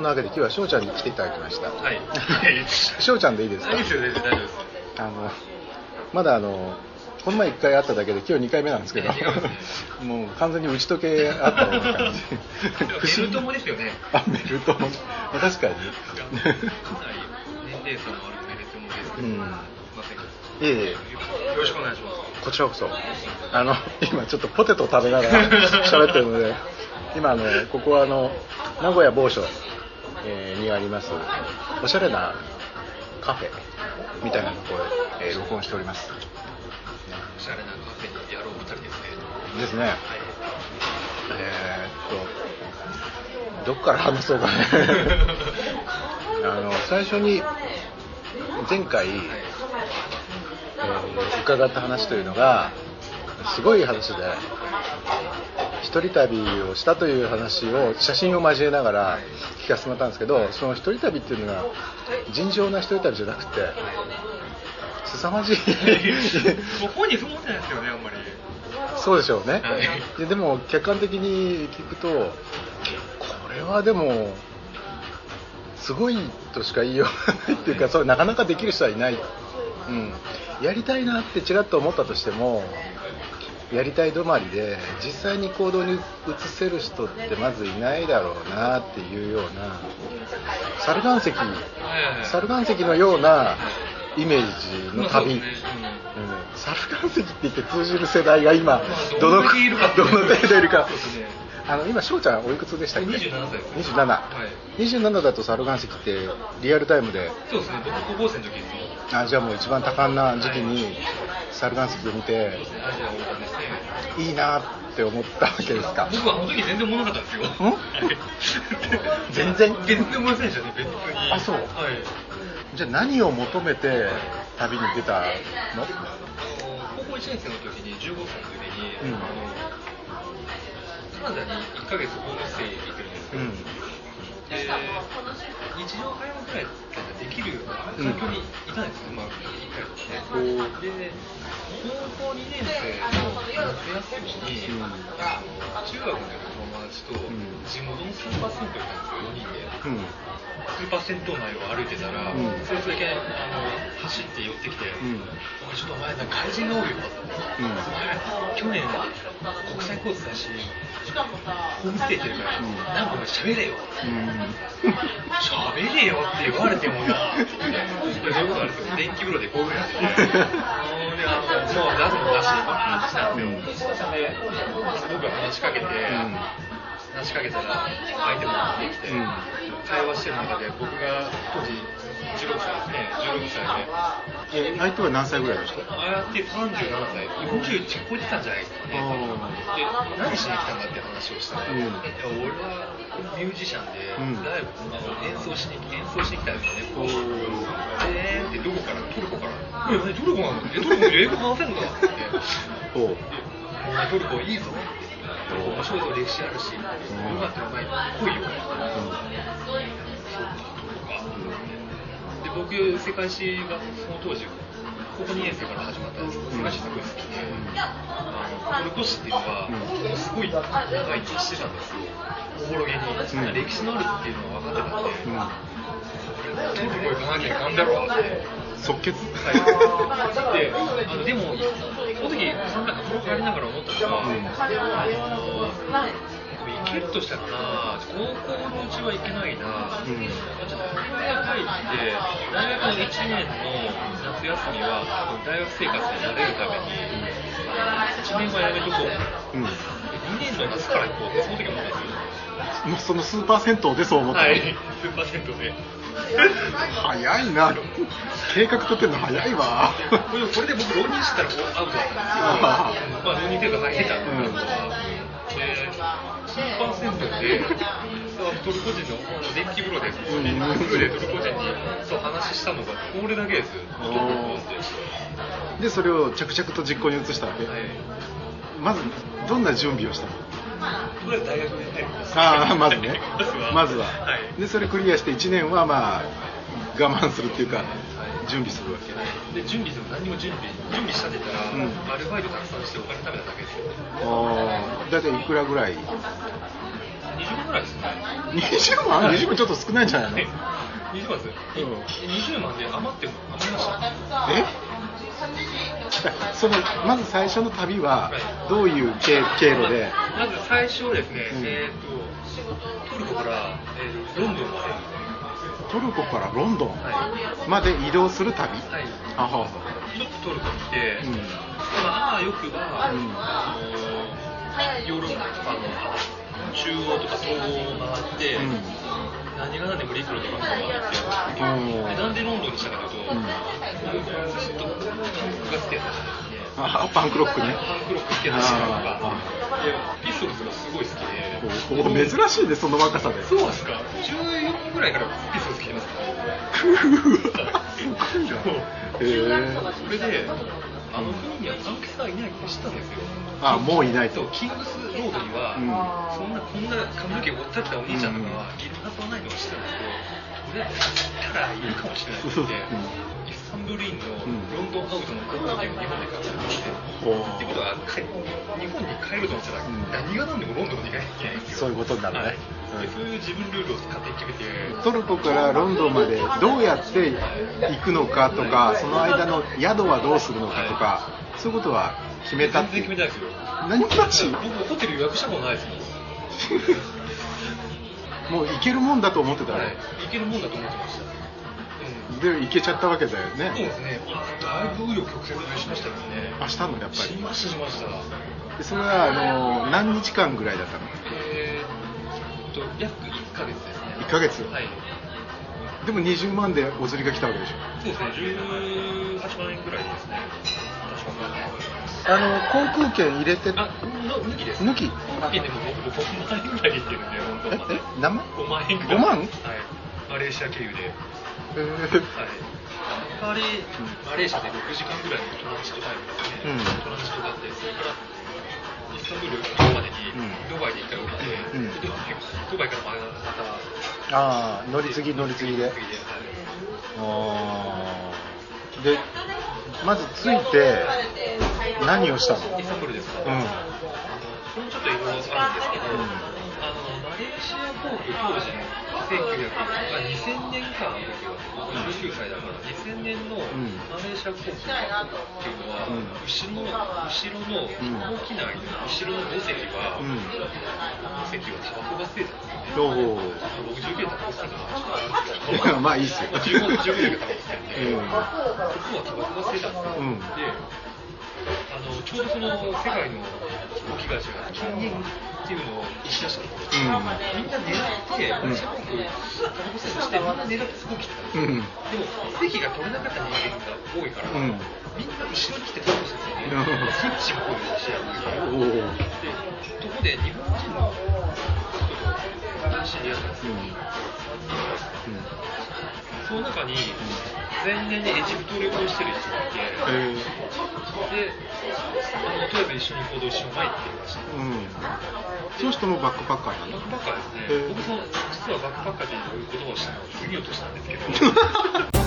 そんなわけで今日は翔ちゃんに来ていただきました。はい。翔ちゃんでいいですか？いいです。よ、全然大丈夫です。あのまだあのこの前1回会っただけで今日2回目なんですけど。もう完全に打ち解けあったような感じ。ベルトもですよね。あメルトも確かに。かなり年齢差のあるベルトもですけど、うん。すいえいえ。よろしくお願いします。こちらこそ。あの今ちょっとポテト食べながら喋ってるので今あのここはあの名古屋某所、えーにありますおしゃれなカフェみたいなところで、えー録音しておりますおしゃれなカフェにやろう二人ですね。ですねはい。えーっとどっから話そうかね あの最初に前回、えー伺った話というのがすごい話で一人旅をしたという話を写真を交えながら聞かせてもらったんですけどその一人旅っていうのが尋常な一人旅じゃなくて凄まじい。本人そう思ってないですよね、あんまり。そうでしょうね、はい。ででも客観的に聞くとこれはでもすごいとしか言いようがないっていうかそうなかなかできる人はいない、うん、やりたいなってちらっと思ったとしてもやりたい止まりで実際に行動に移せる人ってまずいないだろうなっていうような猿岩石猿岩石のようなイメージの旅、うん。猿岩石って言って通じる世代が今うんどのどの程度いるか。あの今翔ちゃんおいくつでしたっけ？27歳です。27、はい。27だと猿岩石ってリアルタイムで。そうですね、僕高校生の時に、あじゃあもう一番多感な時期に猿岩石を見てアジア横断ですね。いいなって思ったわけですか？僕はあの時全然思わなかったんですよ。全然？全然思いませんでしたね、別に。あそう？はい。じゃあ何を求めて旅に出たの？高校1年生の時に15歳の時に、うんあのカナダに1ヶ月ホームステイ行ってるんですけど、うんで日常会話ぐらいできるような環境にいたんですよ、まあ1回とかね。で高校2年生の夏休みに、中学の友達とん地元のスーパー銭湯行ったんですよ4人で。うんスーパー銭湯内を歩いてたら、うんそいつだけあの走って寄ってきて、うん。おいちょっとお前なんか怪人がおるよ。と、うん。去年国際コースだしホームステイしてるから、うん。なんかお前喋れよ。うん。喋れよって言われてもなって言ってそういうことなんですよ電気風呂で5分やっててであのもう出すもなし話なんですよ、で僕が話しかけて、話しかけたら相手も出てきて、うん。会話してる中で僕が当時16歳ですね16歳でえ相手は何歳ぐらいの人ああやって37歳。41超えてたんじゃないですかねあで何しに来たんだって話をしたら、うん。いや俺はミュージシャンで、うんライブ演奏しに演奏しに来たんですよね。おーえーってどこから？トルコから。え何トルコなのえトルコで英語話せるのかってトルコいいぞ面白いぞ歴史あるし、よかったらお前来いよで僕世界史がその当時高校2年生から始まったんですけど世界史すごい好きで、あのトルコ史っていうのは、うんすごい長い歴史なんですよ。おぼろげに、ん歴史のあるっていうのは分かってたんで、うんトルコ行かなきゃいかんだろうって。即決はい、であのでも、その時なんか風呂入りながら思ったのが、うんあの行けるとしたらな、高校のうちは行けないな、うん。ちょっと大学入って、大学の1年の夏休みは、多分大学生活に慣れるために、1年はやめとこう、うん。2年の夏から行こうって、その時思ですよ。もうそのスーパー銭湯でそう思ったの、はい、スーパー銭湯で。早いな。計画立てるの早いわ。これこれで僕浪人してたらアウトだったんですけど、あまあ浪人というか入ってたんですけど、うんトルコ人の電気風呂で、うん電気風呂でトルコ人にそう話したのがこれだけです。でそれを着々と実行に移したわけ、はいまずどんな準備をしたの？とりあえず大。ああまずねまずは。まずは、はい。でそれクリアして1年はまあ我慢するっていうか準備するわけ。で準備する何にも準備準備したって言ったら、うん。アルバイトたくさんしてお金貯めただけです。よああ大体いくらぐらい？2 20万ぐらいですね。20万、はい。20万ちょっと少ないんじゃないの？20万です、うん。20万で余って余りました？え？そのまず最初の旅ははい。どういう経経路で、まず最初はですね、うん。えっ、とトルコから、えーロンドンまでトルコからロンドンはまで移動する旅、はい。あはちょっとトルコにいて、うん。まあ、よくば、うん。あのヨーロッパの中央とか東欧を回って、うん。何が何でも陸路でロンドンを回ってうんでなんでロンドンにしたかというと、うん。ずっとパンクが好きだったあパンクロックね。パンクロック好きだったしあでピストルズがすごい好きで。珍しいねその若さで。そうですか。14ぐらいからピストルズ来てます へえそれであの国にはパンクさんいないって知ったんですよ。あもういないと。キングスロードには、うん。そんなこんな髪の毛をったったお兄ちゃんとかはいるはずはないのを知ったんですけどとりあえず知ったらいるかもしれないって タンブールインのロンドンアウトの航空券を日本で買っってことはか日本に帰ると思ったら、うん。何が何でもロンドンに行かなきゃいけないんですよそういうことになるねそういう自分ルールを勝手に決めてトルコからロンドンまでどうやって行くのかとかその間の宿はどうするのかとかそういうことは決めた全然決めたいですよ何僕ホテル予約したことないですもん。もう行けるもんだと思ってたの、はい、行けるもんだと思ってました。うん、で行けちゃったわけだよそうねですね。だいぶ紆余曲折しましたよね。あしたのやっぱりしましたしました。でそれはあの何日間ぐらいだったの？えーっと約1ヶ月ですね。1ヶ月？はい。でも20万でお釣りが来たわけでしょ？そうですね。18万円ぐらいですね。あの航空券入れてあ、の抜きです。抜き？抜きでも僕5万円ぐらいで行ってるんで、本当ええ何万？5万？円ぐらい。5万？はい。マレーシア経由で。えーはい。代わり、マレーシアで6時間ぐらいのトランジットタイムですね。うん。トランジットがあって、それからイスタンブール行くまでにドバイで一回降りて、うん。でドバイからまた、ああ乗り継ぎ乗り継ぎでであでまず着いて何をしたのイスタンブールですか、うん。これもちょっといろいろあるん。ですけど、うん。あのマレーシア航空当時の1900あ2000年か僕は19歳だから2000年のん。マレーシア航空っていうのは、うん後ろの後ろの飛行機内の後ろの5席は、うん。5席はタバコが吸えたんですよ僕19年タバコ吸ってた まあいいっすよ。15 15年がタバコ吸ってて、うんここはタバコが吸えたんですよ、うん。であのちょうどその世界の飛行機会社が禁煙っていうのを打ち出したところ、うん。みん。な狙って、うん。タバコ吸いしてみん。な狙ってすごい来たん。ですよ、うん。でも席が取れなかった人間が多いから、うん。みん。な後ろに来てタバコ吸ってたん。ですよね、スイッチもこういうシェアおおで、とこで日本人の人と知り合ったん。ですよ。その中に、前年にエジプトを旅行してる人がいて、えで、あのとりあえず一緒に行動しようかいって言いました。うん。その人もバックパッカーなのバックパッカーですね。僕その実はバックパッカーという言葉を知ったのは次をとしたんですけど、